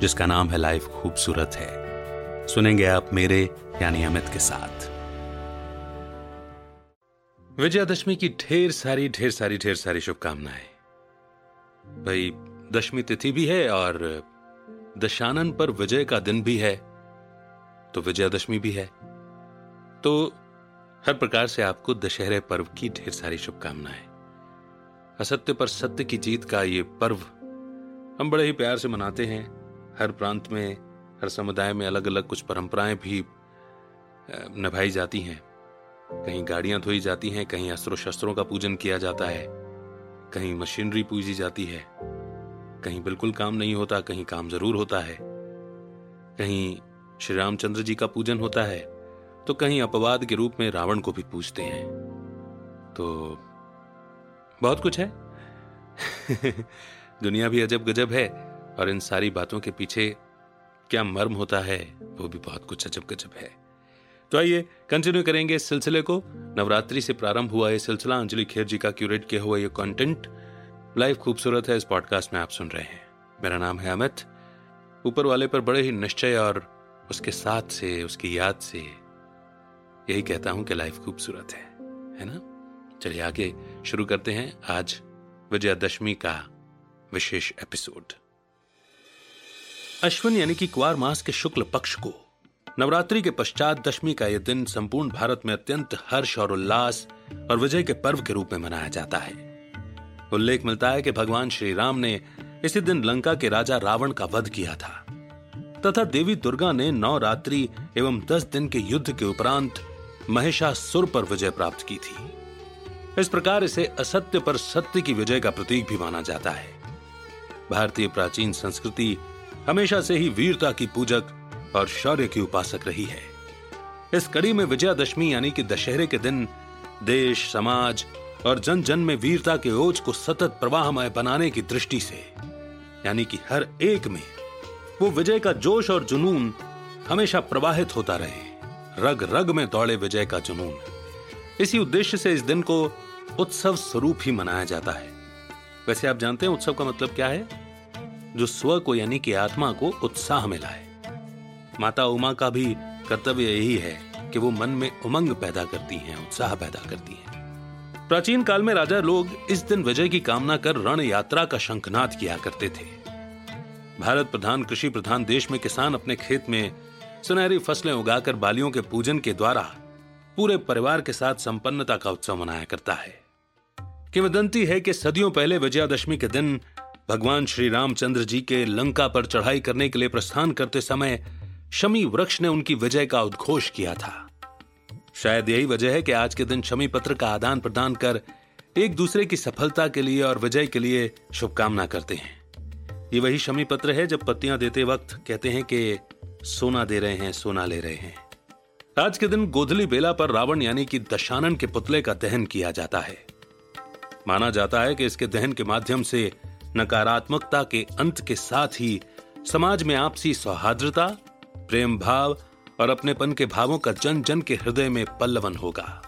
जिसका नाम है लाइफ खूबसूरत है। सुनेंगे आप मेरे, यानी अमित के साथ। विजयादशमी की ढेर सारी ढेर सारी ढेर सारी शुभकामनाएँ। भाई, दशमी तिथि भी है और दशानन पर विजय का दिन भी है तो विजयादशमी भी है। तो हर प्रकार से आपको दशहरे पर्व की ढेर सारी शुभकामनाएँ। असत्य पर सत्य की जीत का ये पर्व हम बड़े ही प्यार से मनाते हैं। हर प्रांत में, हर समुदाय में अलग अलग कुछ परंपराएँ भी निभाई जाती हैं। कहीं गाड़ियाँ धोई जाती हैं, कहीं अस्त्रों शस्त्रों का पूजन किया जाता है, कहीं मशीनरी पूजी जाती है। कहीं बिल्कुल काम नहीं होता, कहीं काम ज़रूर होता है। कहीं श्री रामचंद्र जी का पूजन होता है तो कहीं अपवाद के रूप में रावण को भी पूजते हैं। तो बहुत कुछ है। दुनिया भी अजब गजब है। और इन सारी बातों के पीछे क्या मर्म होता है, वो भी बहुत कुछ अजब गजब है। तो आइए कंटिन्यू करेंगे इस सिलसिले को। नवरात्रि से प्रारंभ हुआ ये सिलसिला। अंजलि खेर जी का क्यूरेट किया हुआ ये कंटेंट लाइफ खूबसूरत है। इस पॉडकास्ट में आप सुन रहे हैं। मेरा नाम है अमित। ऊपर वाले पर बड़े ही निश्चय और उसके साथ से, उसकी याद से यही कहता हूँ कि लाइफ खूबसूरत है। है ना? चलिए आगे शुरू करते हैं आज विजयादशमी का विशेष एपिसोड अश्विन यानी कि क्वार मास के शुक्ल पक्ष को। नवरात्रि के पश्चात दशमी का यह दिन संपूर्ण भारत में अत्यंत हर्ष और उल्लास और विजय के पर्व के रूप में मनाया जाता है। उल्लेख मिलता है कि भगवान श्री राम ने इसी दिन लंका के राजा रावण का वध किया था। तथा देवी दुर्गा ने नौ रात्रि एवं दस दिन के युद्ध के उपरांत महिषासुर पर विजय प्राप्त की थी। इस प्रकार इसे असत्य पर सत्य की विजय का प्रतीक भी माना जाता है। भारतीय प्राचीन संस्कृति हमेशा से ही वीरता की पूजक और शौर्य की उपासक रही है। इस कड़ी में विजयादशमी यानी कि दशहरे के दिन देश, समाज और जन जन में वीरता के ओज को सतत प्रवाहमय बनाने की दृष्टि से, यानी कि हर एक में, वो विजय का जोश और जुनून हमेशा प्रवाहित होता रहे। रग रग में दौड़े विजय का जुनून। इसी उद्देश्य से इस दिन को उत्सव स्वरूप ही मनाया जाता है। वैसे आप जानते हैं उत्सव का मतलब क्या है? जो स्व को यानी कि आत्मा को उत्साह मिलाए माता उमा का भी कर्तव्य यही है कि वो मन में उमंग पैदा करती हैं, उत्साह पैदा करती हैं। प्राचीन काल में राजा लोग इस दिन विजय की कामना कर रण यात्रा का शंखनाद किया करते थे। भारत प्रधान, कृषि प्रधान, देश में किसान अपने खेत में सुनहरी फ़सलें उगाकर बालियों के पूजन के द्वारा पूरे परिवार के साथ संपन्नता का उत्सव मनाया करता है। किंवदंती है कि सदियों पहले विजयादशमी के दिन भगवान श्री रामचंद्र जी के लंका पर चढ़ाई करने के लिए प्रस्थान करते समय शमी वृक्ष ने उनकी विजय का उद्घोष किया था। शायद यही वजह है कि आज के दिन शमी पत्र का आदान प्रदान कर एक दूसरे की सफलता के लिए और विजय के लिए शुभकामना करते हैं। ये वही शमी पत्र है जब पत्तियाँ देते वक्त कहते हैं कि सोना दे रहे हैं, सोना ले रहे हैं। आज के दिन गोधली बेला पर रावण यानी कि दशानन के पुतले का दहन किया जाता है। माना जाता है कि इसके दहन के माध्यम से नकारात्मकता के अंत के साथ ही समाज में आपसी सौहार्द्रता, प्रेम भाव और अपनेपन के भावों का जन जन के हृदय में पल्लवन होगा।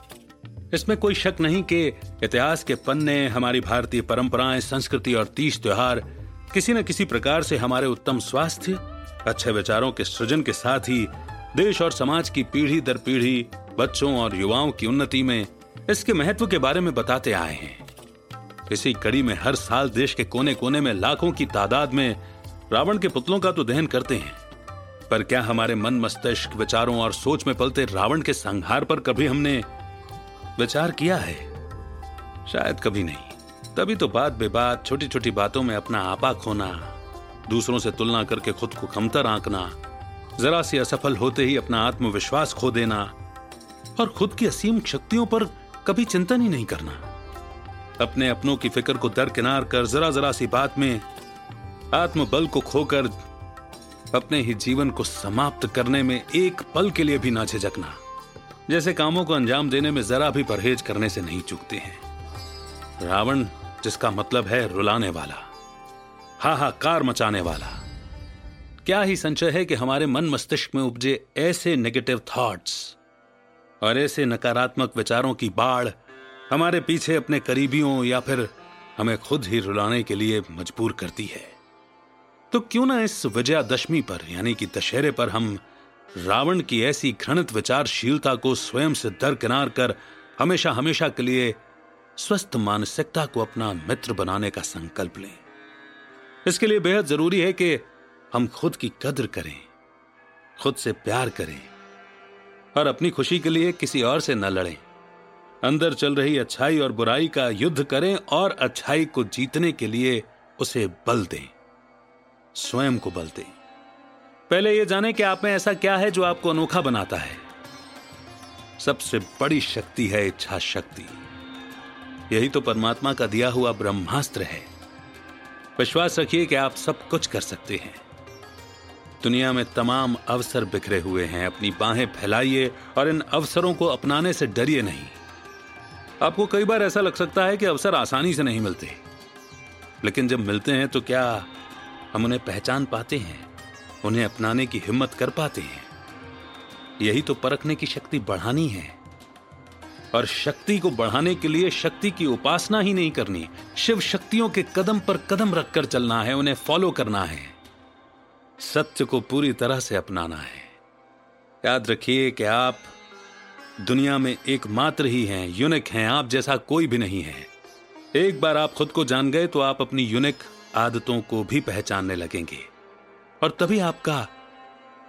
इसमें कोई शक नहीं कि इतिहास के पन्ने, हमारी भारतीय परंपराएँ, संस्कृति और तीज त्योहार किसी न किसी प्रकार से हमारे उत्तम स्वास्थ्य, अच्छे विचारों के सृजन के साथ ही देश और समाज की पीढ़ी दर पीढ़ी बच्चों और युवाओं की उन्नति में इसके महत्व के बारे में बताते आए हैं। इसी कड़ी में हर साल देश के कोने कोने में लाखों की तादाद में रावण के पुतलों का तो दहन करते हैं। पर क्या हमारे मन मस्तिष्क, विचारों और सोच में पलते रावण के संहार पर कभी हमने विचार किया है? शायद कभी नहीं। तभी तो बात बेबात छोटी छोटी बातों में अपना आपा खोना, दूसरों से तुलना करके खुद को कमतर आंकना, जरा सी असफल होते ही अपना आत्मविश्वास खो देना और खुद की असीम शक्तियों पर कभी चिंतन ही नहीं करना। अपने अपनों की फ़िक्र को दरकिनार कर जरा जरा सी बात में आत्मबल को खोकर अपने ही जीवन को समाप्त करने में एक पल के लिए भी ना झिझकना। जैसे कामों को अंजाम देने में जरा भी परहेज करने से नहीं चूकते हैं। रावण, जिसका मतलब है रुलाने वाला, हाहाकार मचाने वाला, क्या ही संचय है कि हमारे मन मस्तिष्क में उपजे ऐसे नेगेटिव थॉट्स और ऐसे नकारात्मक विचारों की बाढ़ हमारे पीछे अपने करीबियों या फिर हमें खुद ही रुलाने के लिए मजबूर करती है। तो क्यों ना इस विजयादशमी पर, यानी कि दशहरे पर हम रावण की ऐसी घृणित विचारशीलता को स्वयं से दरकिनार कर हमेशा हमेशा के लिए स्वस्थ मानसिकता को अपना मित्र बनाने का संकल्प लें। इसके लिए बेहद ज़रूरी है कि हम खुद की कद्र करें, खुद से प्यार करें और अपनी खुशी के लिए किसी और से न लड़ें। अंदर चल रही अच्छाई और बुराई का युद्ध करें और अच्छाई को जीतने के लिए उसे बल दें। स्वयं को बल दें। पहले यह जाने कि आप में ऐसा क्या है जो आपको अनोखा बनाता है। सबसे बड़ी शक्ति है इच्छा शक्ति। यही तो परमात्मा का दिया हुआ ब्रह्मास्त्र है। विश्वास रखिए कि आप सब कुछ कर सकते हैं। दुनिया में तमाम अवसर बिखरे हुए हैं। अपनी बाहें फैलाइए और इन अवसरों को अपनाने से डरिए नहीं। आपको कई बार ऐसा लग सकता है कि अवसर आसानी से नहीं मिलते। लेकिन जब मिलते हैं तो क्या हम उन्हें पहचान पाते हैं? उन्हें अपनाने की हिम्मत कर पाते हैं? यही तो परखने की शक्ति बढ़ानी है। और शक्ति को बढ़ाने के लिए शक्ति की उपासना ही नहीं करनी। शिव शक्तियों के कदम पर कदम रखकर चलना है, उन्हें फॉलो करना है। सत्य को पूरी तरह से अपनाना है। याद रखिए कि आप दुनिया में एकमात्र ही हैं, यूनिक हैं, आप जैसा कोई भी नहीं है। एक बार आप खुद को जान गए तो आप अपनी यूनिक आदतों को भी पहचानने लगेंगे। और तभी आपका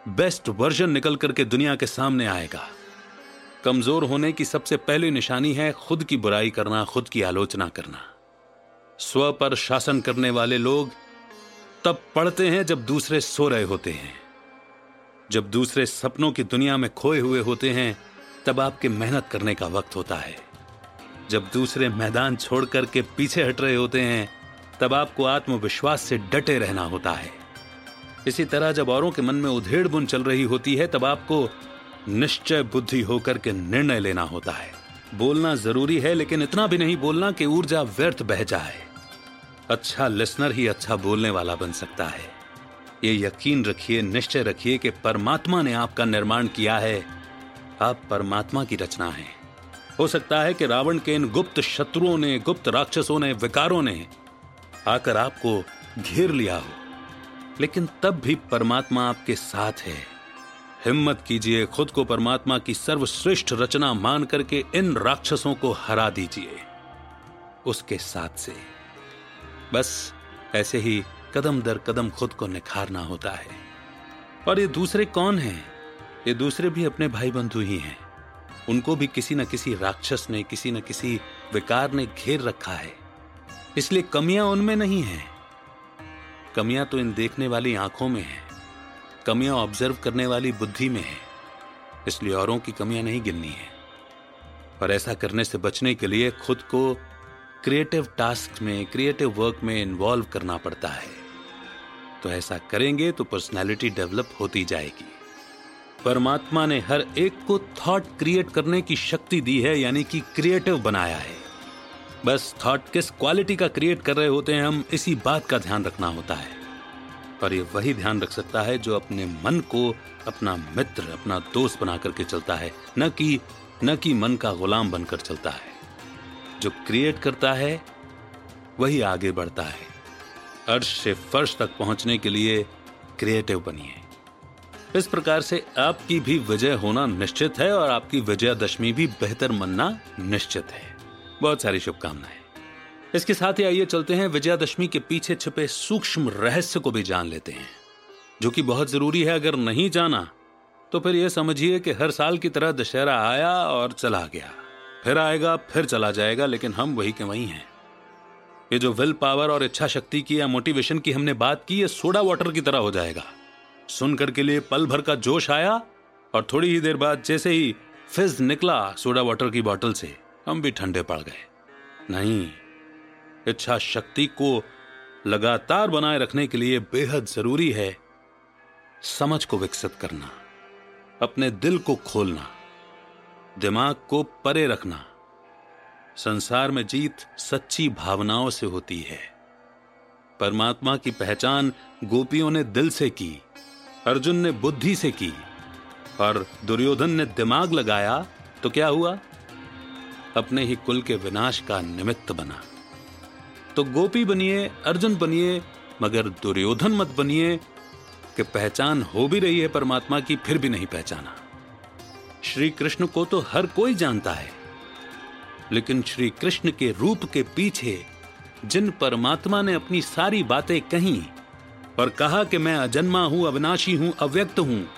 बेस्ट वर्जन निकल करके दुनिया के सामने आएगा। कमज़ोर होने की सबसे पहली निशानी है खुद की बुराई करना, खुद की आलोचना करना। स्व पर शासन करने वाले लोग तब पढ़ते हैं जब दूसरे सो रहे होते हैं। जब दूसरे सपनों की दुनिया में खोए हुए होते हैं तब आपके मेहनत करने का वक्त होता है। जब दूसरे मैदान छोड़ करके पीछे हट रहे होते हैं, तब आपको आत्मविश्वास से डटे रहना होता है। इसी तरह जब औरों के मन में उधेड़ बुन चल रही होती है, तब आपको निश्चय बुद्धि होकर के निर्णय लेना होता है। बोलना ज़रूरी है, लेकिन इतना भी नहीं बोलना कि ऊर्जा व्यर्थ बह जाए। अच्छा लिसनर ही अच्छा बोलने वाला बन सकता है। ये यकीन रखिए, निश्चय रखिए कि परमात्मा ने आपका निर्माण किया है। आप परमात्मा की रचना है। हो सकता है कि रावण के इन गुप्त शत्रुओं ने, गुप्त राक्षसों ने, विकारों ने आकर आपको घेर लिया हो। लेकिन तब भी परमात्मा आपके साथ है। हिम्मत कीजिए, खुद को परमात्मा की सर्वश्रेष्ठ रचना मान करके इन राक्षसों को हरा दीजिए, उसके साथ से। बस ऐसे ही कदम दर कदम खुद को निखारना होता है। और ये दूसरे कौन हैं? ये दूसरे भी अपने भाई बंधु ही हैं। उनको भी किसी न किसी राक्षस ने, किसी न किसी विकार ने घेर रखा है। इसलिए कमियाँ उनमें नहीं है। कमियाँ तो इन देखने वाली आँखों में है। कमियाँ ऑब्ज़र्व करने वाली बुद्धि में है। इसलिए औरों की कमियाँ नहीं गिननी है। और ऐसा करने से बचने के लिए खुद को क्रिएटिव टास्क में क्रिएटिव वर्क में इन्वॉल्व करना पड़ता है। तो ऐसा करेंगे तो पर्सनैलिटी डेवलप होती जाएगी। परमात्मा ने हर एक को थॉट क्रिएट करने की शक्ति दी है, यानी कि क्रिएटिव बनाया है। बस थॉट किस क्वालिटी का क्रिएट कर रहे होते हैं, हम इसी बात का ध्यान रखना होता है। और ये वही ध्यान रख सकता है जो अपने मन को अपना मित्र, अपना दोस्त बना करके चलता है, न कि न कि मन का गुलाम बनकर चलता है। जो क्रिएट करता है, वही आगे बढ़ता है। अर्श से फर्श तक पहुँचने के लिए क्रिएटिव बनिए। इस प्रकार से आपकी भी विजय होना निश्चित है और आपकी विजयादशमी भी बेहतर मनना निश्चित है। बहुत सारी शुभकामनाएँ। इसके साथ ही आइए चलते हैं। विजयादशमी के पीछे छिपे सूक्ष्म रहस्य को भी जान लेते हैं, जो कि बहुत ज़रूरी है। अगर नहीं जाना तो फिर यह समझिए कि हर साल की तरह दशहरा आया और चला गया। फिर आएगा, फिर चला जाएगा, लेकिन हम वही के वही हैं। ये जो विल पावर और इच्छा शक्ति की या मोटिवेशन की हमने बात की, ये सोडा वाटर की तरह हो जाएगा। सुनकर के लिए पल भर का जोश आया और थोड़ी ही देर बाद जैसे ही फिज निकला सोडा वाटर की बोतल से, हम भी ठंडे पड़ गए। नहीं, इच्छा शक्ति को लगातार बनाए रखने के लिए बेहद ज़रूरी है समझ को विकसित करना, अपने दिल को खोलना, दिमाग को परे रखना। संसार में जीत सच्ची भावनाओं से होती है। परमात्मा की पहचान गोपियों ने दिल से की अर्जुन ने बुद्धि से की और दुर्योधन ने दिमाग लगाया तो क्या हुआ? अपने ही कुल के विनाश का निमित्त बना। तो गोपी बनिए, अर्जुन बनिए, मगर दुर्योधन मत बनिए, कि पहचान हो भी रही है परमात्मा की, फिर भी नहीं पहचाना। श्री कृष्ण को तो हर कोई जानता है, लेकिन श्री कृष्ण के रूप के पीछे जिन परमात्मा ने अपनी सारी बातें कही और कहा कि मैं अजन्मा हूँ, अविनाशी हूँ, अव्यक्त हूँ।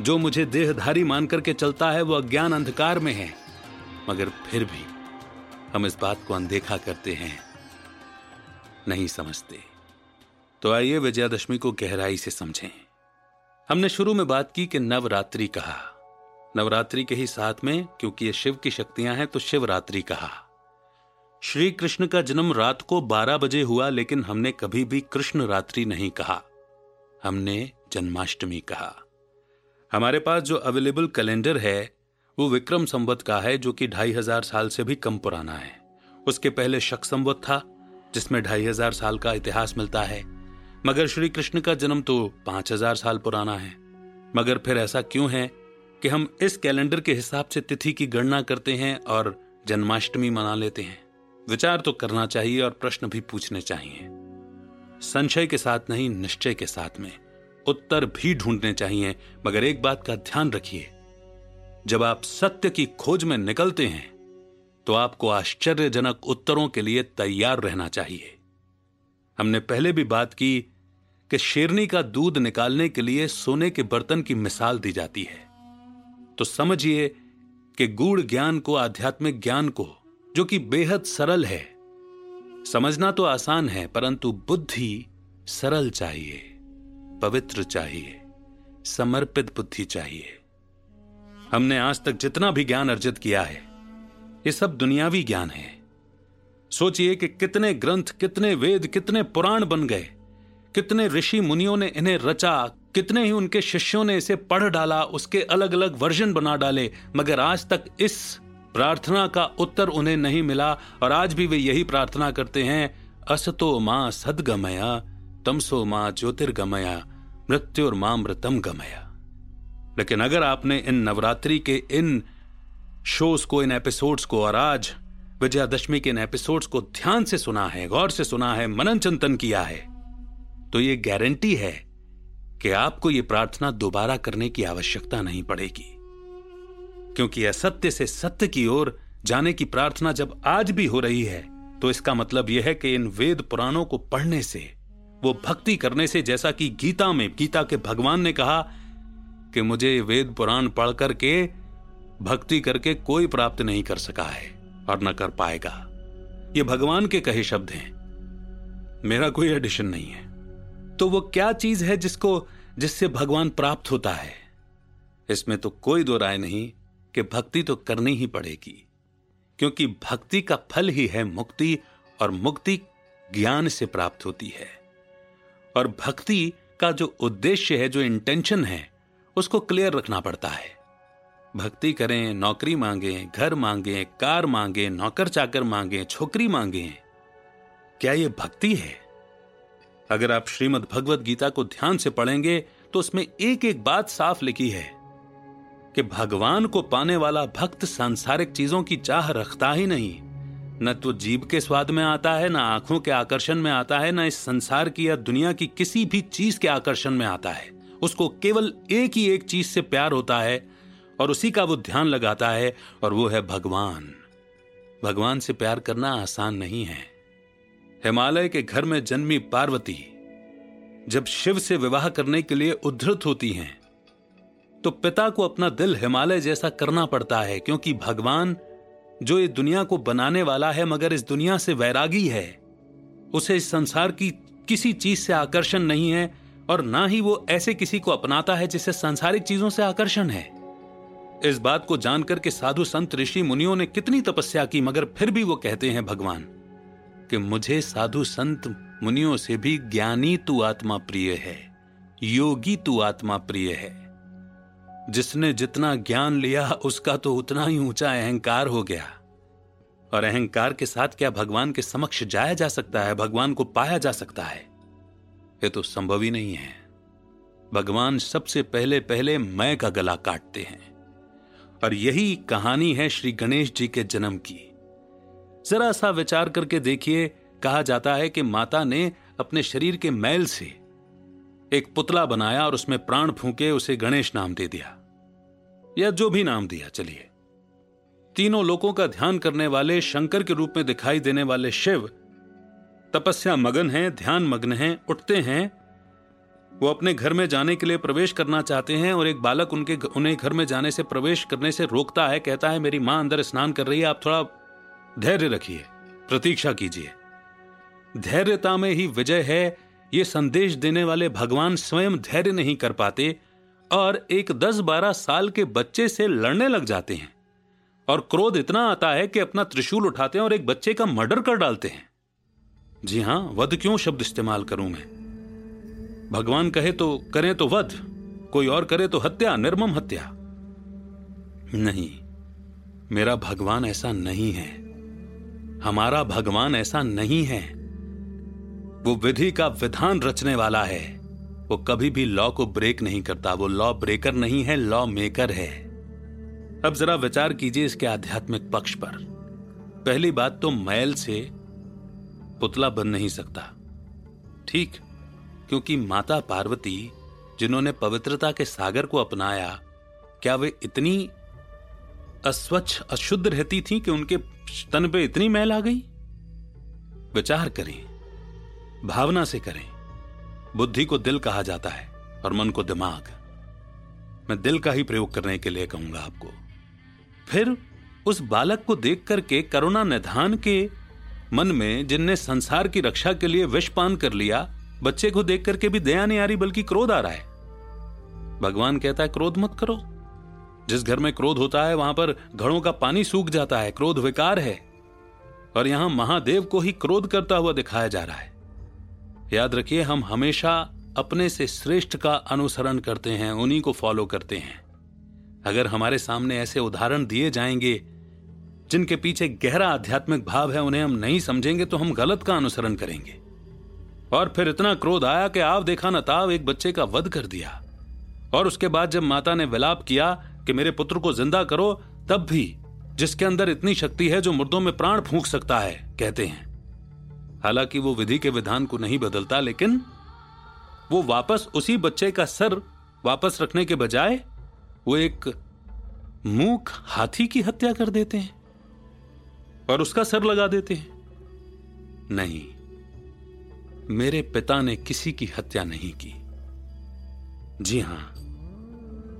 जो मुझे देहधारी मान करके चलता है वो अज्ञान अंधकार में है। मगर फिर भी हम इस बात को अनदेखा करते हैं। नहीं समझते। तो आइए विजयादशमी को गहराई से समझें। हमने शुरू में बात की कि नवरात्रि कहा। नवरात्रि के ही साथ में, क्योंकि ये शिव की शक्तियाँ हैं तो शिवरात्रि कहा। श्री कृष्ण का जन्म रात को 12 बजे हुआ, लेकिन हमने कभी भी कृष्ण रात्रि नहीं कहा। हमने जन्माष्टमी कहा। हमारे पास जो अवेलेबल कैलेंडर है, वो विक्रम संवत का है, जो कि ढाई हज़ार साल से भी कम पुराना है। उसके पहले शक संवत था, जिसमें ढाई हज़ार साल का इतिहास मिलता है। मगर श्री कृष्ण का जन्म तो पाँच हज़ार साल पुराना है। मगर फिर ऐसा क्यों है कि हम इस कैलेंडर के हिसाब से तिथि की गणना करते हैं और जन्माष्टमी मना लेते हैं? विचार तो करना चाहिए और प्रश्न भी पूछने चाहिए। संशय के साथ नहीं, निश्चय के साथ में। उत्तर भी ढूँढने चाहिए, मगर एक बात का ध्यान रखिए। जब आप सत्य की खोज में निकलते हैं तो आपको आश्चर्यजनक उत्तरों के लिए तैयार रहना चाहिए। हमने पहले भी बात की कि शेरनी का दूध निकालने के लिए सोने के बर्तन की मिसाल दी जाती है। तो समझिए कि गूढ़ ज्ञान को, आध्यात्मिक ज्ञान को जो कि बेहद सरल है। समझना तो आसान है, परंतु बुद्धि सरल चाहिए, पवित्र चाहिए, समर्पित बुद्धि चाहिए। हमने आज तक जितना भी ज्ञान अर्जित किया है, ये सब दुनियावी ज्ञान है। सोचिए कि कितने ग्रंथ, कितने वेद, कितने पुराण बन गए, कितने ऋषि मुनियों ने इन्हें रचा, कितने ही उनके शिष्यों ने इसे पढ़ डाला, उसके अलग अलग वर्जन बना डाले, मगर आज तक इस प्रार्थना का उत्तर उन्हें नहीं मिला और आज भी वे यही प्रार्थना करते हैं, असतो माँ सदगमया, तमसो माँ ज्योतिर्गमया, मृत्युर माँ मृतम गमया। लेकिन अगर आपने इन नवरात्रि के इन शोज़ को, इन एपिसोड्स को और आज विजयादशमी के इन एपिसोड्स को ध्यान से सुना है, गौर से सुना है, मनन चिंतन किया है तो ये गारंटी है कि आपको ये प्रार्थना दोबारा करने की आवश्यकता नहीं पड़ेगी। क्योंकि असत्य से सत्य की ओर जाने की प्रार्थना जब आज भी हो रही है तो इसका मतलब यह है कि इन वेद पुराणों को पढ़ने से, वो भक्ति करने से जैसा कि गीता में, गीता के भगवान ने कहा कि मुझे वेद पुराण पढ़ करके, भक्ति करके कोई प्राप्त नहीं कर सका है और न कर पाएगा। ये भगवान के कहे शब्द हैं। मेरा कोई एडिशन नहीं है। तो वो क्या चीज़ है जिसको, जिससे भगवान प्राप्त होता है? इसमें तो कोई दो राय नहीं। कि भक्ति तो करनी ही पड़ेगी, क्योंकि भक्ति का फल ही है मुक्ति और मुक्ति ज्ञान से प्राप्त होती है। और भक्ति का जो उद्देश्य है, जो इंटेंशन है, उसको क्लियर रखना पड़ता है। भक्ति करें, नौकरी मांगे, घर मांगे, कार मांगे, नौकर चाकर मांगे, छोकरी मांगे, क्या ये भक्ति है? अगर आप श्रीमद् भगवत गीता को ध्यान से पढ़ेंगे तो उसमें एक एक बात साफ़ लिखी है। कि भगवान को पाने वाला भक्त सांसारिक चीज़ों की चाह रखता ही नहीं। न तो जीव के स्वाद में आता है, न आँखों के आकर्षण में आता है, न इस संसार की या दुनिया की किसी भी चीज़ के आकर्षण में आता है। उसको केवल एक ही एक चीज़ से प्यार होता है और उसी का वो ध्यान लगाता है और वो है भगवान। भगवान से प्यार करना आसान नहीं है। हिमालय के घर में जन्मी पार्वती जब शिव से विवाह करने के लिए उद्धृत होती हैं तो पिता को अपना दिल हिमालय जैसा करना पड़ता है, क्योंकि भगवान जो इस दुनिया को बनाने वाला है, मगर इस दुनिया से वैरागी है। उसे इस संसार की किसी चीज़ से आकर्षण नहीं है, और ना ही वो ऐसे किसी को अपनाता है जिसे सांसारिक चीज़ों से आकर्षण है। इस बात को जानकर के साधु संत ऋषि मुनियों ने कितनी तपस्या की, मगर फिर भी वो कहते हैं भगवान, कि मुझे साधु संत मुनियों से भी ज्ञानी तू आत्मा प्रिय है, योगी तू आत्मा प्रिय है। जिसने जितना ज्ञान लिया, उसका तो उतना ही ऊँचा अहंकार हो गया। और अहंकार के साथ क्या भगवान के समक्ष जाया जा सकता है, भगवान को पाया जा सकता है? ये तो संभव ही नहीं है। भगवान सबसे पहले पहले मैं का गला काटते हैं। और यही कहानी है श्री गणेश जी के जन्म की। जरा सा विचार करके देखिए, कहा जाता है कि माता ने अपने शरीर के मैल से एक पुतला बनाया और उसमें प्राण फूके, उसे गणेश नाम दे दिया। या जो भी नाम दिया, चलिए। तीनों लोगों का ध्यान करने वाले शंकर के रूप में दिखाई देने वाले शिव, तपस्या मगन हैं, ध्यान मग्न हैं, उठते हैं। वो अपने घर में जाने के लिए प्रवेश करना चाहते हैं और एक बालक उनके उन्हें घर में जाने से, प्रवेश करने से रोकता है, कहता है, मेरी माँ अंदर स्नान कर रही है, आप थोड़ा धैर्य रखिए, प्रतीक्षा कीजिए। धैर्यता में ही विजय है, ये संदेश देने वाले भगवान स्वयं धैर्य नहीं कर पाते और एक दस बारह साल के बच्चे से लड़ने लग जाते हैं। और क्रोध इतना आता है कि अपना त्रिशूल उठाते हैं और एक बच्चे का मर्डर कर डालते हैं। जी हाँ, वध क्यों शब्द इस्तेमाल करूँ मैं? भगवान कहे तो करें तो वध, कोई और करे तो हत्या, निर्मम हत्या। नहीं, मेरा भगवान ऐसा नहीं है। हमारा भगवान ऐसा नहीं है। वो विधि का विधान रचने वाला है। वो कभी भी लॉ को ब्रेक नहीं करता। वो लॉ ब्रेकर नहीं है लॉ मेकर है। अब जरा विचार कीजिए इसके आध्यात्मिक पक्ष पर। पहली बात तो मैल से पुतला बन नहीं सकता। ठीक, क्योंकि माता पार्वती, जिन्होंने पवित्रता के सागर को अपनाया, क्या वे इतनी अस्वच्छ, अशुद्ध रहती थी कि उनके तन पे इतनी मैल आ गई? विचार करें, भावना से करें। बुद्धि को दिल कहा जाता है और मन को दिमाग। मैं दिल का ही प्रयोग करने के लिए कहूँगा आपको। फिर उस बालक को देख करके करुणा निधान के मन में, जिनने संसार की रक्षा के लिए विषपान कर लिया, बच्चे को देख करके भी दया नहीं आ रही, बल्कि क्रोध आ रहा है। भगवान कहता है, क्रोध मत करो। जिस घर में क्रोध होता है, वहाँ पर घड़ों का पानी सूख जाता है, क्रोध विकार है। और यहाँ महादेव को ही क्रोध करता हुआ दिखाया जा रहा है। याद रखिए, हम हमेशा अपने से श्रेष्ठ का अनुसरण करते हैं, उन्हीं को फॉलो करते हैं। अगर हमारे सामने ऐसे उदाहरण दिए जाएँगे, जिनके पीछे गहरा आध्यात्मिक भाव है, उन्हें हम नहीं समझेंगे तो हम गलत का अनुसरण करेंगे। और फिर इतना क्रोध आया कि आप देखा न, ताव एक बच्चे का वध कर दिया। और उसके बाद जब माता ने विलाप किया कि मेरे पुत्र को ज़िंदा करो, तब भी जिसके अंदर इतनी शक्ति है, जो मुर्दों में प्राण फूंक सकता है, कहते हैं। हालाँकि वो विधि के विधान को नहीं बदलता, लेकिन वो वापस उसी बच्चे का सर वापस रखने के बजाय वो एक मूक हाथी की हत्या कर देते हैं और उसका सर लगा देते हैं। नहीं, मेरे पिता ने किसी की हत्या नहीं की। जी हाँ,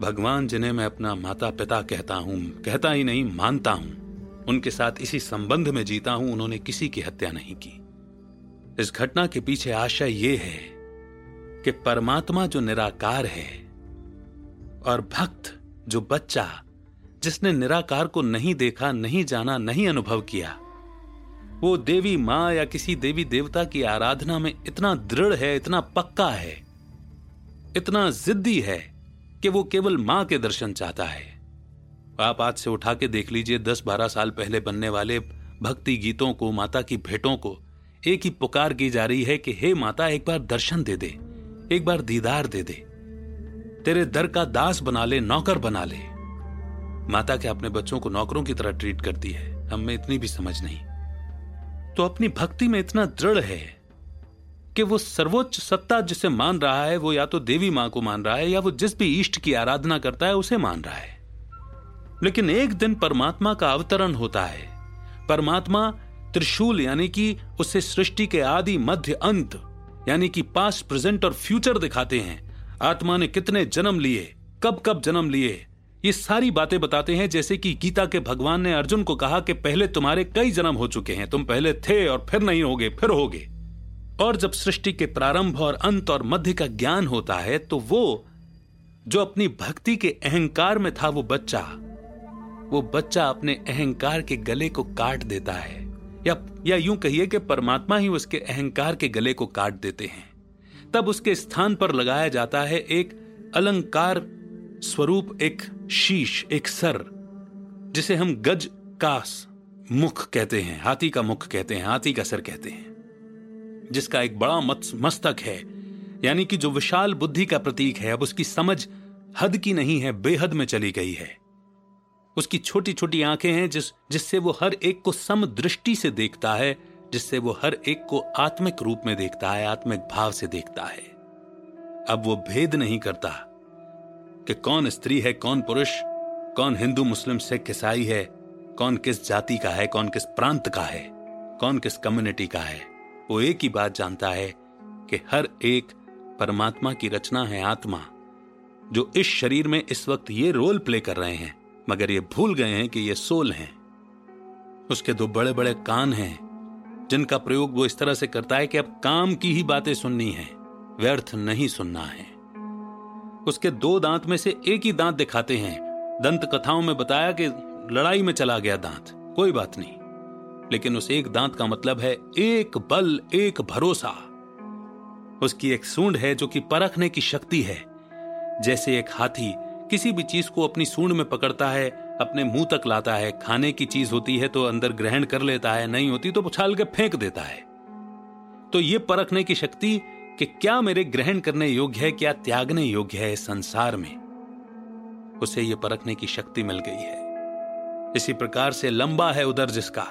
भगवान जिन्हें मैं अपना माता पिता कहता हूँ, कहता ही नहीं, मानता हूँ, उनके साथ इसी संबंध में जीता हूँ, उन्होंने किसी की हत्या नहीं की। इस घटना के पीछे आशय यह है कि परमात्मा जो निराकार है और भक्त जो बच्चा जिसने निराकार को नहीं देखा, नहीं जाना, नहीं अनुभव किया, वो देवी माँ या किसी देवी देवता की आराधना में इतना दृढ़ है, इतना पक्का है, इतना जिद्दी है कि वो केवल माँ के दर्शन चाहता है। आप आज से उठा के देख लीजिए, दस बारह साल पहले बनने वाले भक्ति गीतों को, माता की भेंटों को एक ही पुकार की जा रही है कि हे माता, एक बार दर्शन दे दे, एक बार दीदार दे दे। तेरे दर का दास बना ले, नौकर बना ले। माता के अपने बच्चों को नौकरों की तरह ट्रीट करती है? हम में इतनी भी समझ नहीं। तो अपनी भक्ति में इतना दृढ़ है कि वो सर्वोच्च सत्ता जिसे मान रहा है, वो या तो देवी माँ को मान रहा है, या वो जिस भी इष्ट की आराधना करता है, उसे मान रहा है। लेकिन एक दिन परमात्मा का अवतरण होता है। परमात्मा त्रिशूल, यानी कि उसे सृष्टि के आदि मध्य अंत, यानी कि पास्ट, प्रेजेंट और फ्यूचर दिखाते हैं। आत्मा ने कितने जन्म लिए, कब कब जन्म लिए, ये सारी बातें बताते हैं, जैसे कि गीता के भगवान ने अर्जुन को कहा कि पहले तुम्हारे कई जन्म हो चुके हैं, तुम पहले थे और फिर नहीं होगे, फिर होगे। और जब सृष्टि के प्रारंभ और अंत और मध्य का ज्ञान होता है तो वो, जो अपनी भक्ति के अहंकार में था, वो बच्चा वो बच्चा अपने अहंकार के गले को काट देता है। या या यूँ कहिए कि परमात्मा ही उसके अहंकार के गले को काट देते हैं। तब उसके स्थान पर लगाया जाता है एक अलंकार स्वरूप, एक शीश, एक सर, जिसे हम गज का मुख कहते हैं, हाथी का मुख कहते हैं, हाथी का सर कहते हैं, जिसका एक बड़ा मस्तक है। यानी कि जो विशाल बुद्धि का प्रतीक है, अब उसकी समझ हद की नहीं है, बेहद में चली गई है। उसकी छोटी छोटी आँखें हैं जिस, जिससे वो हर एक को सम दृष्टि से देखता है, जिससे वो हर एक को आत्मिक रूप में देखता है, आत्मिक भाव से देखता है। अब वो भेद नहीं करता कि कौन स्त्री है, कौन पुरुष, कौन हिंदू, मुस्लिम, सिख, ईसाई है, कौन किस जाति का है, कौन किस प्रांत का है, कौन किस कम्युनिटी का है। वो एक ही बात जानता है कि हर एक परमात्मा की रचना है आत्मा, जो इस शरीर में इस वक्त ये रोल प्ले कर रहे हैं। मगर ये भूल गए हैं कि ये सोल हैं। उसके दो बड़े बड़े कान हैं, जिनका प्रयोग वो इस तरह से करता है कि अब काम की ही बातें सुननी है, व्यर्थ नहीं सुनना है। उसके दो दांत में से एक ही दांत दिखाते हैं। दंत कथाओं में बताया कि लड़ाई में चला गया दांत, कोई बात नहीं। लेकिन उस एक दांत का मतलब है एक बल, एक भरोसा। उसकी एक सूंड है जो कि परखने की शक्ति है। जैसे एक हाथी किसी भी चीज़ को अपनी सूंड में पकड़ता है, अपने मुँह तक लाता है, खाने की चीज़ होती है तो अंदर ग्रहण कर लेता है, नहीं होती तो उछाल के फेंक देता है। तो ये परखने की शक्ति कि क्या मेरे ग्रहण करने योग्य है, क्या त्यागने योग्य है संसार में, उसे ये परखने की शक्ति मिल गई है। इसी प्रकार से लंबा है उदर जिसका,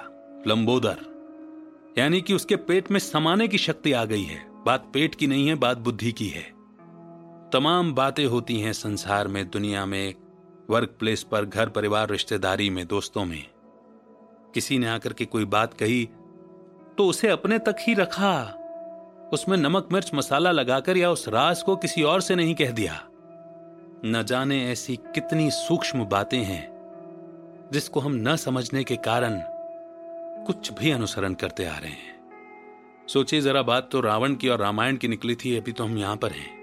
लंबोदर। यानी कि उसके पेट में समाने की शक्ति आ गई है, बात पेट की नहीं है, बात बुद्धि की है। तमाम बातें होती हैं संसार में, दुनिया में वर्क प्लेस पर, घर परिवार, रिश्तेदारी में, दोस्तों में। किसी ने आकर के कोई बात कही तो उसे अपने तक ही रखा। उसमें नमक, मिर्च, मसाला लगाकर या उस राज को किसी और से नहीं कह दिया। न जाने ऐसी कितनी सूक्ष्म बातें हैं, जिसको हम न समझने के कारण कुछ भी अनुसरण करते आ रहे हैं। सोचिए जरा बात तो रावण की और रामायण की निकली थी, अभी तो हम यहाँ पर हैं।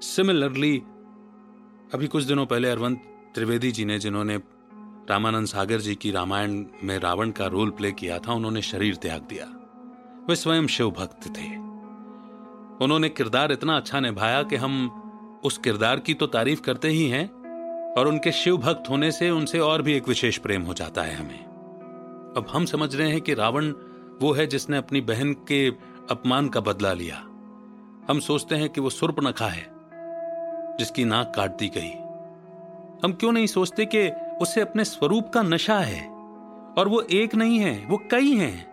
सिमिलरली अभी कुछ दिनों पहले अरविंद त्रिवेदी जी ने, जिन्होंने रामानंद सागर जी की रामायण में रावण का रोल प्ले किया था, उन्होंने शरीर त्याग दिया। वे स्वयं शिव भक्त थे। उन्होंने किरदार इतना अच्छा निभाया कि हम उस किरदार की तो तारीफ़ करते ही हैं, और उनके शिव भक्त होने से उनसे और भी एक विशेष प्रेम हो जाता है हमें। अब हम समझ रहे हैं कि रावण वो है जिसने अपनी बहन के अपमान का बदला लिया। हम सोचते हैं कि वो सुर्पनखा है। जिसकी नाक काट दी गई। हम क्यों नहीं सोचते कि उसे अपने स्वरूप का नशा है? और वो एक नहीं है, वो कई हैं,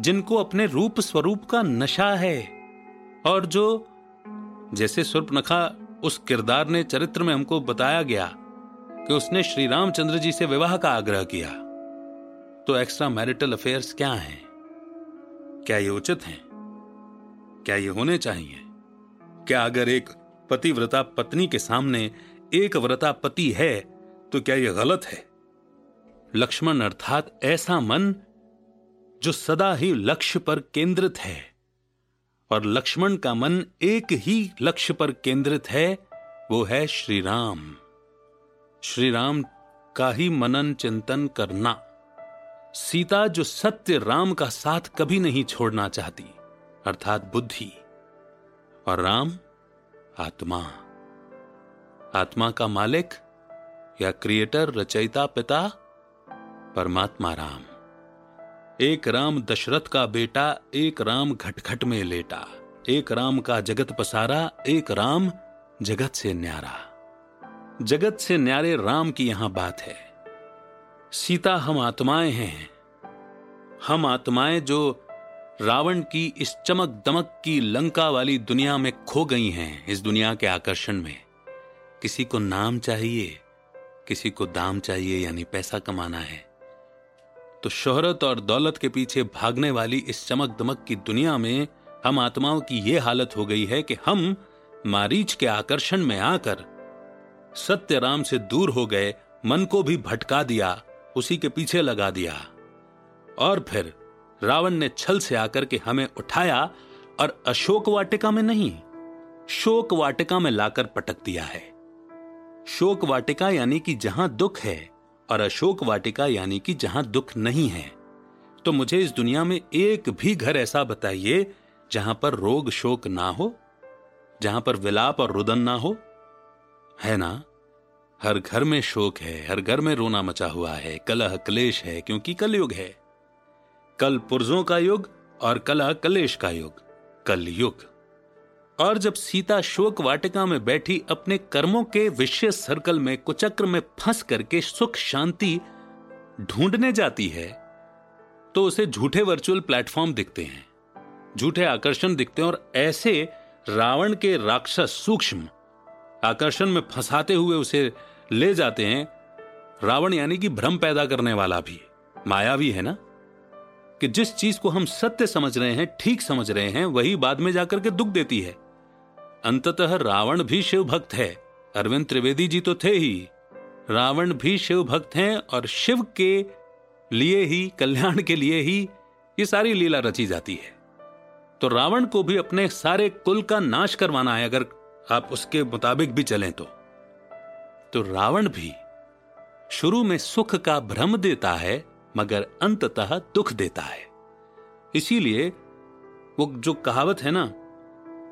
जिनको अपने रूप स्वरूप का नशा है। और जो, जैसे सुर्पनखा उस किरदार ने चरित्र में हमको बताया गया कि उसने श्री रामचंद्र जी से विवाह का आग्रह किया तो एक्स्ट्रा मैरिटल अफेयर्स क्या हैं? क्या ये उचित हैं? क्या ये होने चाहिए? क्या अगर एक पतिव्रता पत्नी के सामने एक व्रता पति है तो क्या यह गलत है? लक्ष्मण अर्थात ऐसा मन जो सदा ही लक्ष्य पर केंद्रित है, और लक्ष्मण का मन एक ही लक्ष्य पर केंद्रित है, वो है श्री राम श्री राम का ही मनन चिंतन करना। सीता जो सत्य राम का साथ कभी नहीं छोड़ना चाहती, अर्थात बुद्धि, और राम आत्मा। आत्मा का मालिक या क्रिएटर, रचयिता, पिता, परमात्मा राम। एक राम दशरथ का बेटा, एक राम घटघट में लेटा, एक राम का जगत पसारा, एक राम जगत से न्यारा। जगत से न्यारे राम की यहाँ बात है। सीता, हम आत्माएँ हैं। हम आत्माएँ जो रावण की इस चमक दमक की लंका वाली दुनिया में खो गई हैं इस दुनिया के आकर्षण में। किसी को नाम चाहिए, किसी को दाम चाहिए, यानी पैसा कमाना है। तो शोहरत और दौलत के पीछे भागने वाली इस चमक दमक की दुनिया में हम आत्माओं की यह हालत हो गई है कि हम मारीच के आकर्षण में आकर सत्य राम से दूर हो गए, मन को भी भटका दिया, उसी के पीछे लगा दिया। और फिर रावण ने छल से आकर के हमें उठाया और अशोक वाटिका में नहीं, शोक वाटिका में लाकर पटक दिया है। शोक वाटिका यानी कि जहाँ दुख है और अशोक वाटिका यानी कि जहाँ दुख नहीं है। तो मुझे इस दुनिया में एक भी घर ऐसा बताइए जहाँ पर रोग शोक ना हो, जहाँ पर विलाप और रुदन ना हो। है ना? हर घर में शोक है, हर घर में रोना मचा हुआ है, कलह, क्लेश है, क्योंकि कलयुग है। कल पुरजों का युग और कला कलेश का युग, कल युग। और जब सीता शोक वाटिका में बैठी अपने कर्मों के विशेष सर्कल में कुचक्र में फंस करके सुख शांति ढूँढने जाती है तो उसे झूठे वर्चुअल प्लेटफॉर्म दिखते हैं, झूठे आकर्षण दिखते हैं और ऐसे रावण के राक्षस सूक्ष्म आकर्षण में फंसाते हुए उसे ले जाते हैं। रावण यानी कि भ्रम पैदा करने वाला भी, माया भी है ना? कि जिस चीज़ को हम सत्य समझ रहे हैं, ठीक समझ रहे हैं, वही बाद में जाकर के दुख देती है। अंततः रावण भी शिव भक्त है। अरविंद त्रिवेदी जी तो थे ही। रावण भी शिव भक्त हैं और शिव के लिए ही, कल्याण के लिए ही ये सारी लीला रची जाती है। तो रावण को भी अपने सारे कुल का नाश करवाना है, अगर आप उसके मुताबिक भी चलें तो। तो रावण भी शुरू में सुख का भ्रम देता है मगर अंततः दुख देता है। इसीलिए वो जो कहावत है ना,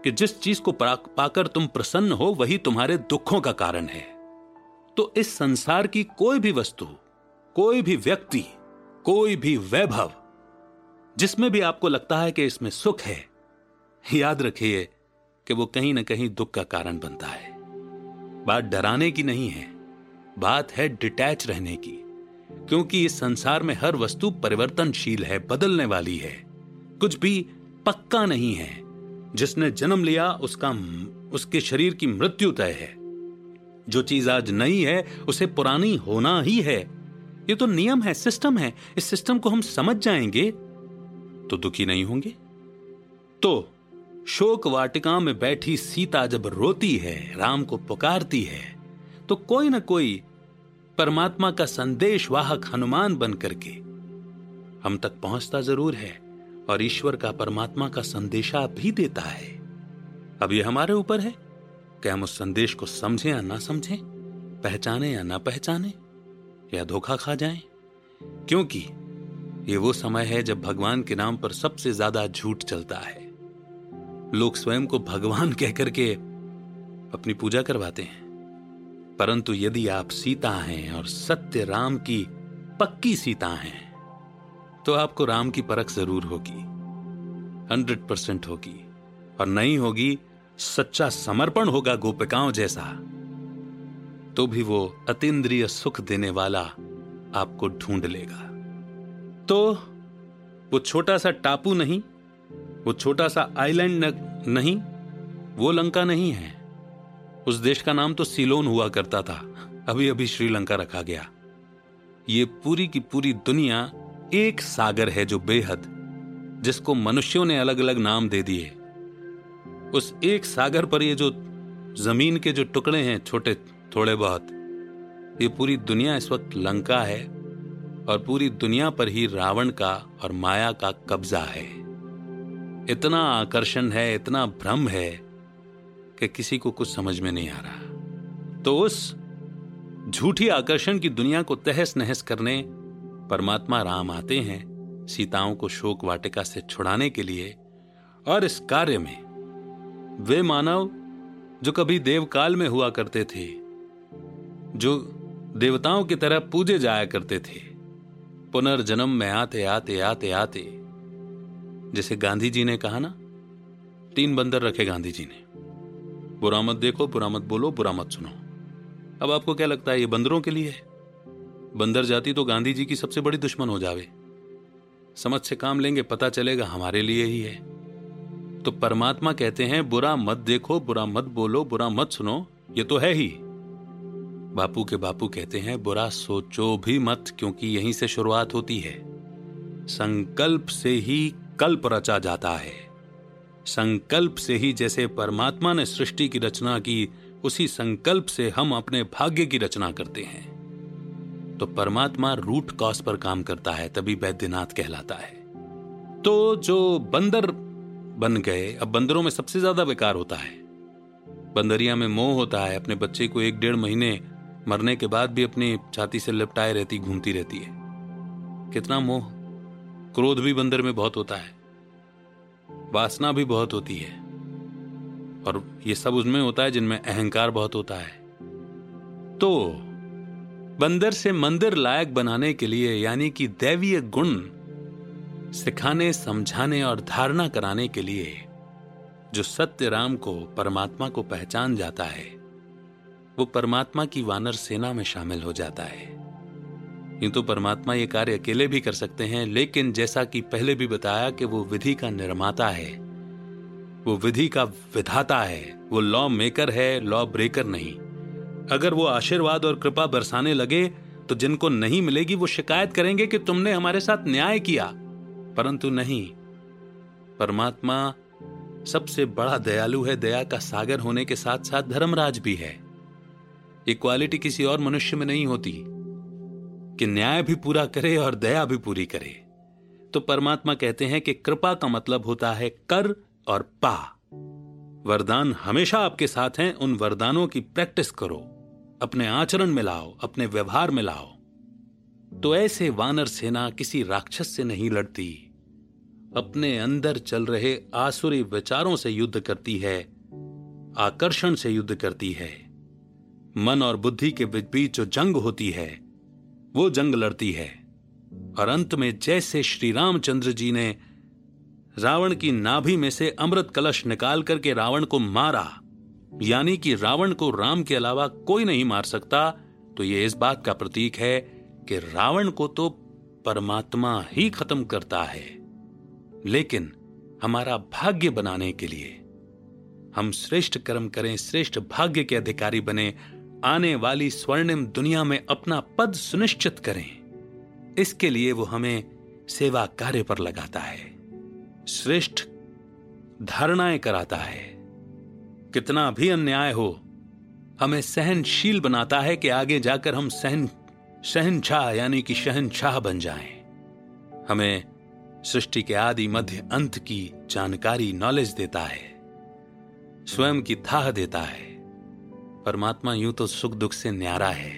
कि जिस चीज़ को पाकर तुम प्रसन्न हो, वही तुम्हारे दुखों का कारण है। तो इस संसार की कोई भी वस्तु, कोई भी व्यक्ति, कोई भी वैभव, जिसमें भी आपको लगता है कि इसमें सुख है, याद रखिए कि वो कहीं ना कहीं दुख का कारण बनता है। बात डराने की नहीं है, बात है डिटैच रहने की। क्योंकि इस संसार में हर वस्तु परिवर्तनशील है, बदलने वाली है। कुछ भी पक्का नहीं है। जिसने जन्म लिया, उसका उसके शरीर की मृत्यु तय है। जो चीज़ आज नई है, उसे पुरानी होना ही है। ये तो नियम है, सिस्टम है। इस सिस्टम को हम समझ जाएँगे तो दुखी नहीं होंगे। तो शोक वाटिका में बैठी सीता जब रोती है, राम को पुकारती है तो कोई ना कोई परमात्मा का संदेश वाहक हनुमान बन करके हम तक पहुँचता ज़रूर है और ईश्वर का परमात्मा का संदेशा भी देता है। अब ये हमारे ऊपर है। कि हम उस संदेश को समझें या ना समझें? पहचाने या ना पहचाने? या धोखा खा जाएँ? क्योंकि ये वो समय है जब भगवान के नाम पर सबसे ज़्यादा झूठ चलता है। लोग स्वयं को भगवान कहकर के अपनी पूजा करवाते हैं। परंतु यदि आप सीता हैं और सत्य राम की पक्की सीता हैं तो आपको राम की परख ज़रूर होगी, हंड्रेड परसेंट होगी, और नहीं होगी, सच्चा समर्पण होगा गोपिकाओं जैसा। तो भी वो अतीन्द्रिय सुख देने वाला आपको ढूंढ लेगा। तो वो छोटा सा टापू नहीं, वो छोटा सा आइलैंड नहीं, वो लंका नहीं है। उस देश का नाम तो सिलोन हुआ करता था। अभी अभी श्रीलंका रखा गया। ये पूरी की पूरी दुनिया एक सागर है जो बेहद, जिसको मनुष्यों ने अलग अलग नाम दे दिए। उस एक सागर पर ये जो ज़मीन के जो टुकड़े हैं, छोटे, थोड़े बहुत, ये पूरी दुनिया इस वक्त लंका है और पूरी दुनिया पर ही रावण का और माया का कब्जा है। इतना आकर्षण है, इतना भ्रम है कि किसी को कुछ समझ में नहीं आ रहा। तो उस झूठी आकर्षण की दुनिया को तहस नहस करने, परमात्मा राम आते हैं, सीताओं को शोक वाटिका से छुड़ाने के लिए, और इस कार्य में वे मानव जो कभी देवकाल में हुआ करते थे, जो देवताओं की तरह पूजे जाया करते थे, पुनर्जन्म में आते आते आते आते, जैसे गांधी जी ने कहा ना, तीन बंदर रखे गांधी जी ने। बुरा मत देखो, बुरा मत बोलो, बुरा मत सुनो। अब आपको क्या लगता है, ये बंदरों के लिए बंदर जाति तो गांधी जी की सबसे बड़ी दुश्मन हो जावे। समझ से काम लेंगे, पता चलेगा, हमारे लिए ही है। तो परमात्मा कहते हैं, बुरा मत देखो, बुरा मत बोलो, बुरा मत सुनो, ये तो है ही। बापू के बापू कहते हैं, बुरा सोचो भी मत, क्योंकि यहीं से शुरुआत होती है। संकल्प से ही कल्प रचा जाता है। संकल्प से ही जैसे परमात्मा ने सृष्टि की रचना की, उसी संकल्प से हम अपने भाग्य की रचना करते हैं। तो परमात्मा रूट कॉस पर काम करता है, तभी वैद्यनाथ कहलाता है। तो जो बंदर बन गए, अब बंदरों में सबसे ज़्यादा विकार होता है। बंदरिया में मोह होता है, अपने बच्चे को एक डेढ़ महीने मरने के बाद भी अपनी छाती से लिपटाए रहती, घूमती रहती है। कितना मोह, क्रोध भी बंदर में बहुत होता है। वासना भी बहुत होती है। और ये सब उसमें होता है जिनमें अहंकार बहुत होता है। तो बंदर से मंदिर लायक बनाने के लिए यानी कि दैवीय गुण सिखाने, समझाने और धारणा कराने के लिए जो सत्य राम को, परमात्मा को पहचान जाता है, वो परमात्मा की वानर सेना में शामिल हो जाता है। यूँ तो परमात्मा ये कार्य अकेले भी कर सकते हैं, लेकिन जैसा कि पहले भी बताया कि वो विधि का निर्माता है। वो विधि का विधाता है। वो लॉ मेकर है लॉ ब्रेकर नहीं। अगर वो आशीर्वाद और कृपा बरसाने लगे तो जिनको नहीं मिलेगी, वो शिकायत करेंगे कि तुमने हमारे साथ न्याय किया। परंतु नहीं। परमात्मा सबसे बड़ा दयालु है, दया का सागर होने के साथ साथ धर्मराज भी है। इक्वालिटी किसी और मनुष्य में नहीं होती। कि न्याय भी पूरा करे और दया भी पूरी करे। तो परमात्मा कहते हैं कि कृपा का मतलब होता है कर और पा। वरदान हमेशा आपके साथ हैं, उन वरदानों की प्रैक्टिस करो। अपने आचरण में लाओ, अपने व्यवहार में लाओ। तो ऐसे वानर सेना किसी राक्षस से नहीं लड़ती। अपने अंदर चल रहे आसुरी विचारों से युद्ध करती है, आकर्षण से युद्ध करती है। मन और बुद्धि के बीच जो जंग होती है वो जंग लड़ती है। और अंत में जैसे श्री रामचंद्र जी ने रावण की नाभि में से अमृत कलश निकाल करके रावण को मारा, यानी कि रावण को राम के अलावा कोई नहीं मार सकता तो ये इस बात का प्रतीक है कि रावण को तो परमात्मा ही खत्म करता है। लेकिन हमारा भाग्य बनाने के लिए हम श्रेष्ठ कर्म करें, श्रेष्ठ भाग्य के अधिकारी बने आने वाली स्वर्णिम दुनिया में अपना पद सुनिश्चित करें। इसके लिए वो हमें सेवा कार्य पर लगाता है। श्रेष्ठ धारणाएँ कराता है। कितना भी अन्याय हो, हमें सहनशील बनाता है कि आगे जाकर हम सहन शहनशाह यानी कि शहनशाह बन जाएँ। हमें सृष्टि के आदि मध्य अंत की जानकारी नॉलेज देता है, स्वयं की थाह देता है। परमात्मा यूँ तो सुख दुख से न्यारा है,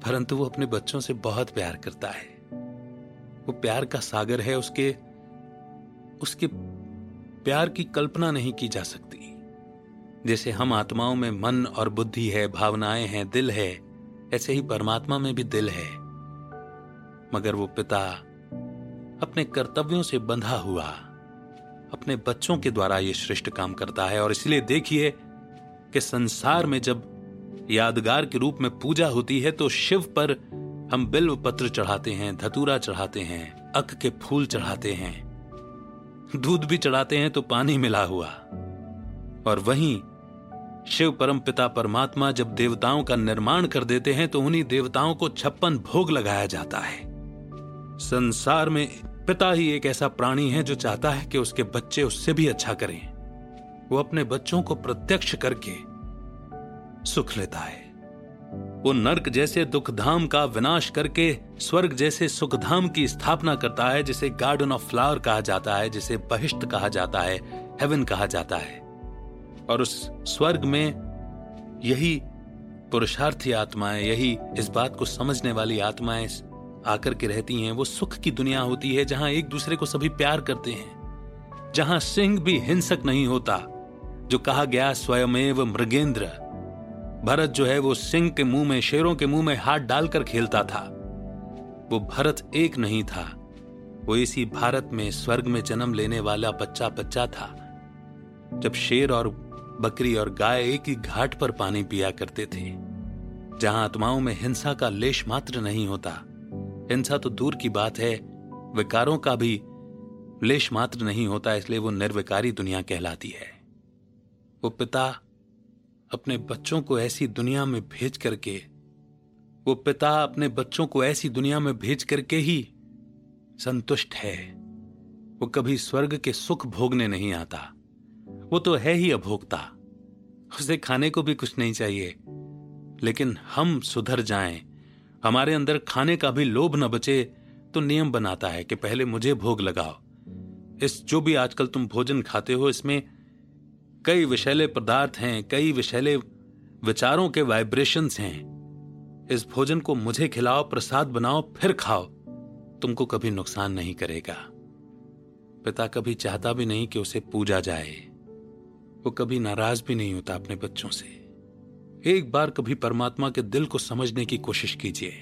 परंतु वो अपने बच्चों से बहुत प्यार करता है। वो प्यार का सागर है, उसके उसके प्यार की कल्पना नहीं की जा सकती। जैसे हम आत्माओं में मन और बुद्धि है, भावनाएँ हैं, दिल है, ऐसे ही परमात्मा में भी दिल है। मगर वो पिता अपने कर्तव्यों से बंधा हुआ, अपने बच्चों के द्वारा ये श्रेष्ठ काम करता है, और इसलिए देखिए कि संसार में जब यादगार के रूप में पूजा होती है तो शिव पर हम बिल्व पत्र चढ़ाते हैं, धतूरा चढ़ाते हैं, अक के फूल चढ़ाते हैं, दूध भी चढ़ाते हैं तो पानी मिला हुआ। और वहीं शिव परम पिता परमात्मा जब देवताओं का निर्माण कर देते हैं तो उन्हीं देवताओं को छप्पन भोग लगाया जाता है। संसार में पिता ही एक ऐसा प्राणी है, जो चाहता है कि उसके बच्चे उससे भी अच्छा करें। वो अपने बच्चों को प्रत्यक्ष करके सुख लेता है। वो नर्क जैसे दुख धाम का विनाश करके स्वर्ग जैसे सुख धाम की स्थापना करता है, जिसे गार्डन ऑफ़ फ्लावर कहा जाता है, जिसे बहिष्ट कहा जाता है हेवन कहा जाता है। और उस स्वर्ग में यही पुरुषार्थी आत्माएँ, यही इस बात को समझने वाली आत्माएँ आकर के रहती हैं। वो सुख की दुनिया होती है, जहाँ एक दूसरे को सभी प्यार करते हैं, जहाँ सिंह भी हिंसक नहीं होता। जो कहा गया स्वयमेव मृगेंद्र। भरत जो है वो सिंह के मुँह में, शेरों के मुँह में हाथ डालकर खेलता था। वो भरत एक नहीं था। वो इसी भारत में स्वर्ग में जन्म लेने वाला बच्चा बच्चा था। जब शेर और बकरी और गाय एक ही घाट पर पानी पिया करते थे, जहाँ आत्माओं में हिंसा का लेश मात्र नहीं होता। हिंसा तो दूर की बात है, विकारों का भी लेश मात्र नहीं होता, इसलिए वो निर्विकारी दुनिया कहलाती है। वो पिता अपने बच्चों को ऐसी दुनिया में भेज करके, वो पिता अपने बच्चों को ऐसी दुनिया में भेज करके ही संतुष्ट है। वो कभी स्वर्ग के सुख भोगने नहीं आता। वो तो है ही अभोक्ता। उसे खाने को भी कुछ नहीं चाहिए। लेकिन हम सुधर जाएँ। हमारे अंदर खाने का भी लोभ न बचे तो नियम बनाता है कि पहले मुझे भोग लगाओ। इस जो भी आजकल तुम भोजन खाते हो, इसमें कई विषैले पदार्थ हैं, कई विषैले विचारों के वाइब्रेशंस हैं। इस भोजन को मुझे खिलाओ, प्रसाद बनाओ, फिर खाओ। तुमको कभी नुकसान नहीं करेगा। पिता कभी चाहता भी नहीं कि उसे पूजा जाए। वो कभी नाराज़ भी नहीं होता अपने बच्चों से। एक बार कभी परमात्मा के दिल को समझने की कोशिश कीजिए।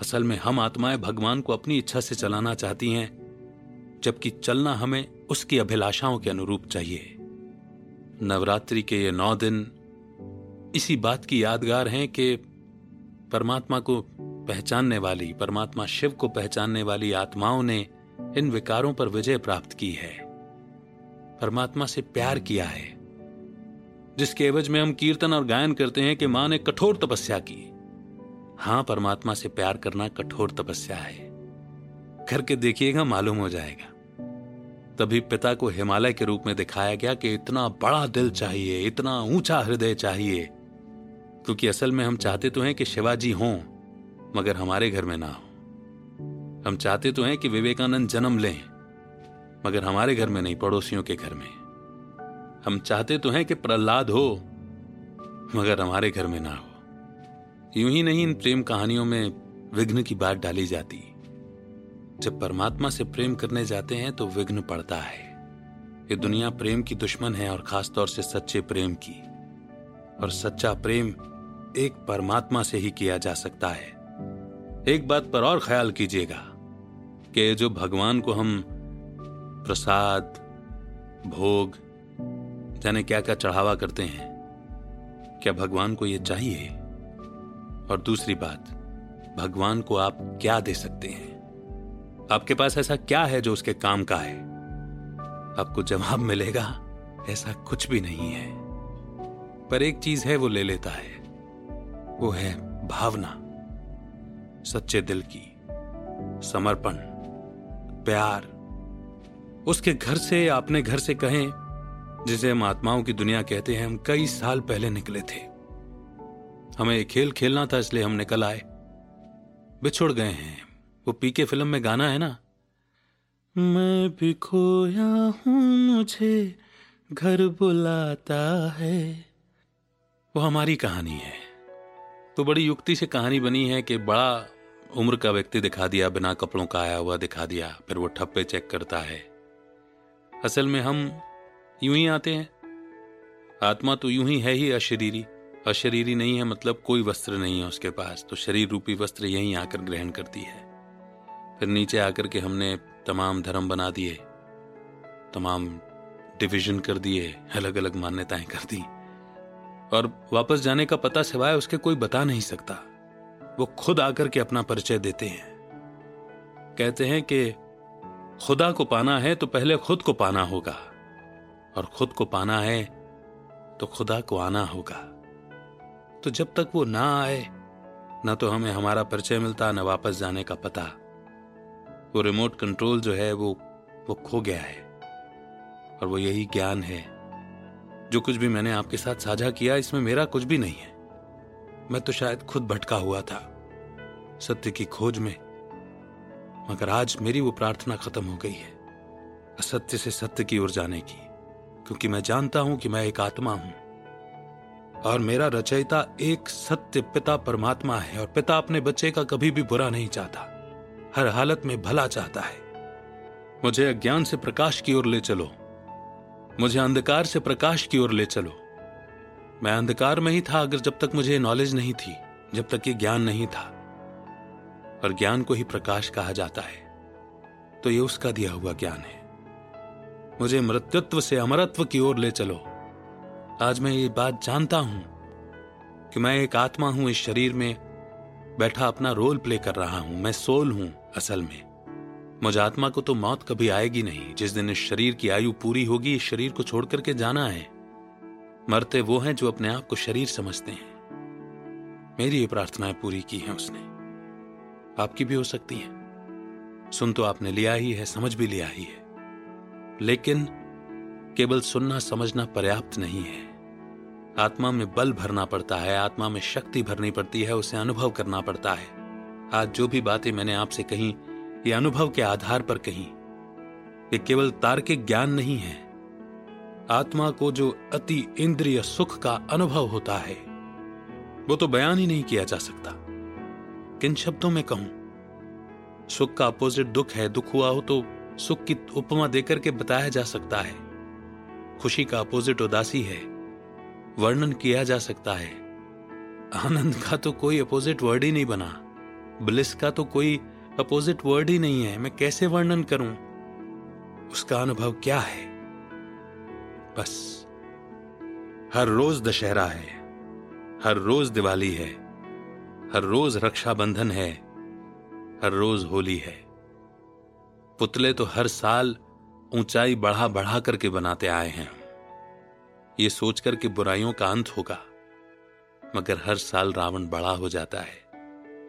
असल में हम आत्माएँ भगवान को अपनी इच्छा से चलाना चाहती हैं, जबकि चलना हमें उसकी अभिलाषाओं के अनुरूप चाहिए। नवरात्रि के ये नौ दिन इसी बात की यादगार हैं कि परमात्मा को पहचानने वाली, परमात्मा शिव को पहचानने वाली आत्माओं ने इन विकारों पर विजय प्राप्त की है। परमात्मा से प्यार किया है, जिसके एवज में हम कीर्तन और गायन करते हैं कि माँ ने कठोर तपस्या की। हाँ, परमात्मा से प्यार करना कठोर तपस्या है। करके देखिएगा, मालूम हो जाएगा। तभी पिता को हिमालय के रूप में दिखाया गया कि इतना बड़ा दिल चाहिए, इतना ऊँचा हृदय चाहिए। क्योंकि असल में हम चाहते तो हैं कि शिवाजी हों, मगर हमारे घर में ना हो। हम चाहते तो हैं कि विवेकानंद जन्म लें, मगर हमारे घर में नहीं, पड़ोसियों के घर में। हम चाहते तो हैं कि प्रहलाद हो, मगर हमारे घर में ना हो। यूँ ही नहीं इन प्रेम कहानियों में विघ्न की बात डाली जाती। जब परमात्मा से प्रेम करने जाते हैं तो विघ्न पड़ता है। ये दुनिया प्रेम की दुश्मन है और खासतौर से सच्चे प्रेम की। और सच्चा प्रेम एक परमात्मा से ही किया जा सकता है। एक बात पर और ख्याल कीजिएगा कि जो भगवान को हम प्रसाद, भोग, जाने क्या क्या चढ़ावा करते हैं, क्या भगवान को यह चाहिए? और दूसरी बात, भगवान को आप क्या दे सकते हैं? आपके पास ऐसा क्या है जो उसके काम का है? आपको जवाब मिलेगा, ऐसा कुछ भी नहीं है। पर एक चीज़ है वो ले लेता है, वो है भावना। सच्चे दिल की, समर्पण, प्यार। उसके घर से, अपने घर से कहें, जिसे हम आत्माओं की दुनिया कहते हैं, हम कई साल पहले निकले थे। हमें खेल खेलना था, इसलिए हम निकल आए। बिछुड़ गए हैं। वो पीके फ़िल्म में गाना है ना? मैं भी खोया हूँ मुझे घर बुलाता है। वो हमारी कहानी है। तो बड़ी युक्ति से कहानी बनी है कि बड़ा उम्र का व्यक्ति दिखा दिया बिना कपड़ों का आया हुआ दिखा दिया फिर वो ठप्पे चेक करता है। असल में हम यूँ ही आते हैं। आत्मा तो यूँ ही है ही अशरीरी। अशरीरी नहीं है मतलब कोई वस्त्र नहीं है उसके पास तो शरीर रूपी वस्त्र यहीं आकर ग्रहण करती है। फिर नीचे आकर के हमने तमाम धर्म बना दिए, तमाम डिवीज़न कर दिए अलग अलग मान्यताएँ कर दी। और वापस जाने का पता सिवाय उसके कोई बता नहीं सकता। वो खुद आकर के अपना परिचय देते हैं। कहते हैं कि खुदा को पाना है तो पहले खुद को पाना होगा। और खुद को पाना है तो खुदा को आना होगा। तो जब तक वो ना आए, ना तो हमें हमारा परिचय मिलता, ना वापस जाने का पता। वो रिमोट कंट्रोल जो है वो वो खो गया है। और वो यही ज्ञान है, जो कुछ भी मैंने आपके साथ साझा किया, इसमें मेरा कुछ भी नहीं है। मैं तो शायद खुद भटका हुआ था, सत्य की खोज में। मगर आज मेरी वो प्रार्थना खत्म हो गई है, असत्य से सत्य की ओर जाने की। क्योंकि मैं जानता हूँ कि मैं एक आत्मा हूँ। और मेरा रचयिता एक सत्य पिता परमात्मा है, और पिता अपने बच्चे का कभी भी बुरा नहीं चाहता। हर हालत में भला चाहता है। मुझे अज्ञान से प्रकाश की ओर ले चलो। मुझे अंधकार से प्रकाश की ओर ले चलो। मैं अंधकार में ही था अगर जब तक मुझे नॉलेज नहीं थी, जब तक ये ज्ञान नहीं था। और ज्ञान को ही प्रकाश कहा जाता है। तो ये उसका दिया हुआ ज्ञान है। मुझे मृत्युत्व से अमरत्व की ओर ले चलो। आज मैं ये बात जानता हूँ कि मैं एक आत्मा हूँ, इस शरीर में बैठा अपना रोल प्ले कर रहा हूँ। मैं सोल हूँ। असल में। मुझ आत्मा को तो मौत कभी आएगी नहीं। जिस दिन इस शरीर की आयु पूरी होगी, इस शरीर को छोड़ करके जाना है। मरते वो हैं जो अपने आप को शरीर समझते हैं। मेरी ये प्रार्थनाएँ पूरी की हैं उसने। आपकी भी हो सकती हैं। सुन तो आपने लिया ही है, समझ भी लिया ही है। लेकिन केवल सुनना, समझना पर्याप्त नहीं है। आत्मा में बल भरना पड़ता है, आत्मा में शक्ति भरनी पड़ती है, उसे अनुभव करना पड़ता है। आज जो भी बातें मैंने आपसे कही, ये अनुभव के आधार पर कही। ये केवल तार्किक ज्ञान नहीं है। आत्मा को जो अति इंद्रिय सुख का अनुभव होता है, वो तो बयान ही नहीं किया जा सकता। किन शब्दों में कहूँ? सुख का अपोजिट दुख है, दुख हुआ हो तो सुख की उपमा देकर के बताया जा सकता है। खुशी का अपोजिट उदासी है, वर्णन किया जा सकता है। आनंद का तो कोई अपोजिट वर्ड ही नहीं बना। ब्लिस का तो कोई अपोजिट वर्ड ही नहीं है। मैं कैसे वर्णन करूँ? उसका अनुभव क्या है? बस। हर रोज दशहरा है। हर रोज दिवाली है। हर रोज रक्षाबंधन है। हर रोज होली है। पुतले तो हर साल ऊंचाई बढ़ा बढ़ा करके बनाते आए हैं। ये सोचकर कि बुराइयों का अंत होगा, मगर हर साल रावण बड़ा हो जाता है।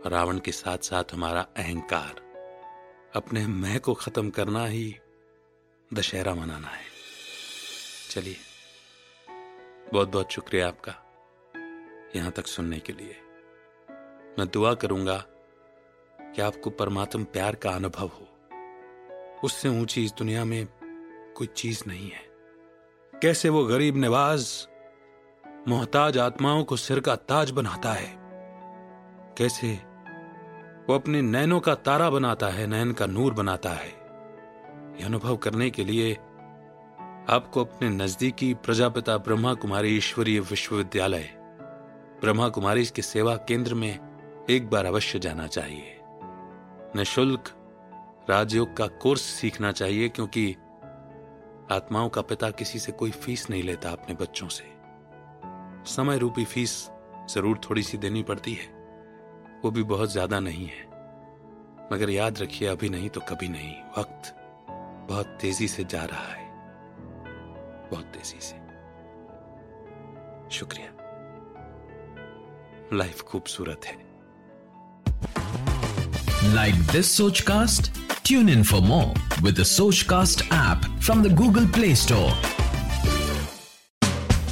रावण के साथ साथ हमारा अहंकार, अपने मैं को खत्म करना ही दशहरा मनाना है। चलिए बहुत बहुत शुक्रिया आपका यहाँ तक सुनने के लिए। मैं दुआ करूँगा कि आपको परमात्म प्यार का अनुभव हो। उससे ऊँची इस दुनिया में कोई चीज़ नहीं है। कैसे वो गरीब नवाज़, मोहताज आत्माओं को सिर का ताज बनाता है? कैसे वो अपने नैनों का तारा बनाता है, नैन का नूर बनाता है। यह अनुभव करने के लिए आपको अपने नजदीकी प्रजापिता ब्रह्मा कुमारी ईश्वरीय विश्वविद्यालय ब्रह्मा कुमारी के सेवा केंद्र में एक बार अवश्य जाना चाहिए। निशुल्क राजयोग का कोर्स सीखना चाहिए, क्योंकि आत्माओं का पिता किसी से कोई फ़ीस नहीं लेता अपने बच्चों से। समय रूपी फ़ीस ज़रूर थोड़ी सी देनी पड़ती है। वो भी बहुत ज़्यादा नहीं है। मगर याद रखिए, अभी नहीं तो कभी नहीं। वक्त बहुत तेज़ी से जा रहा है। बहुत तेज़ी से। शुक्रिया। लाइफ खूबसूरत है। Like this Sochcast tune in for more with Sochcast app from the Google Play Store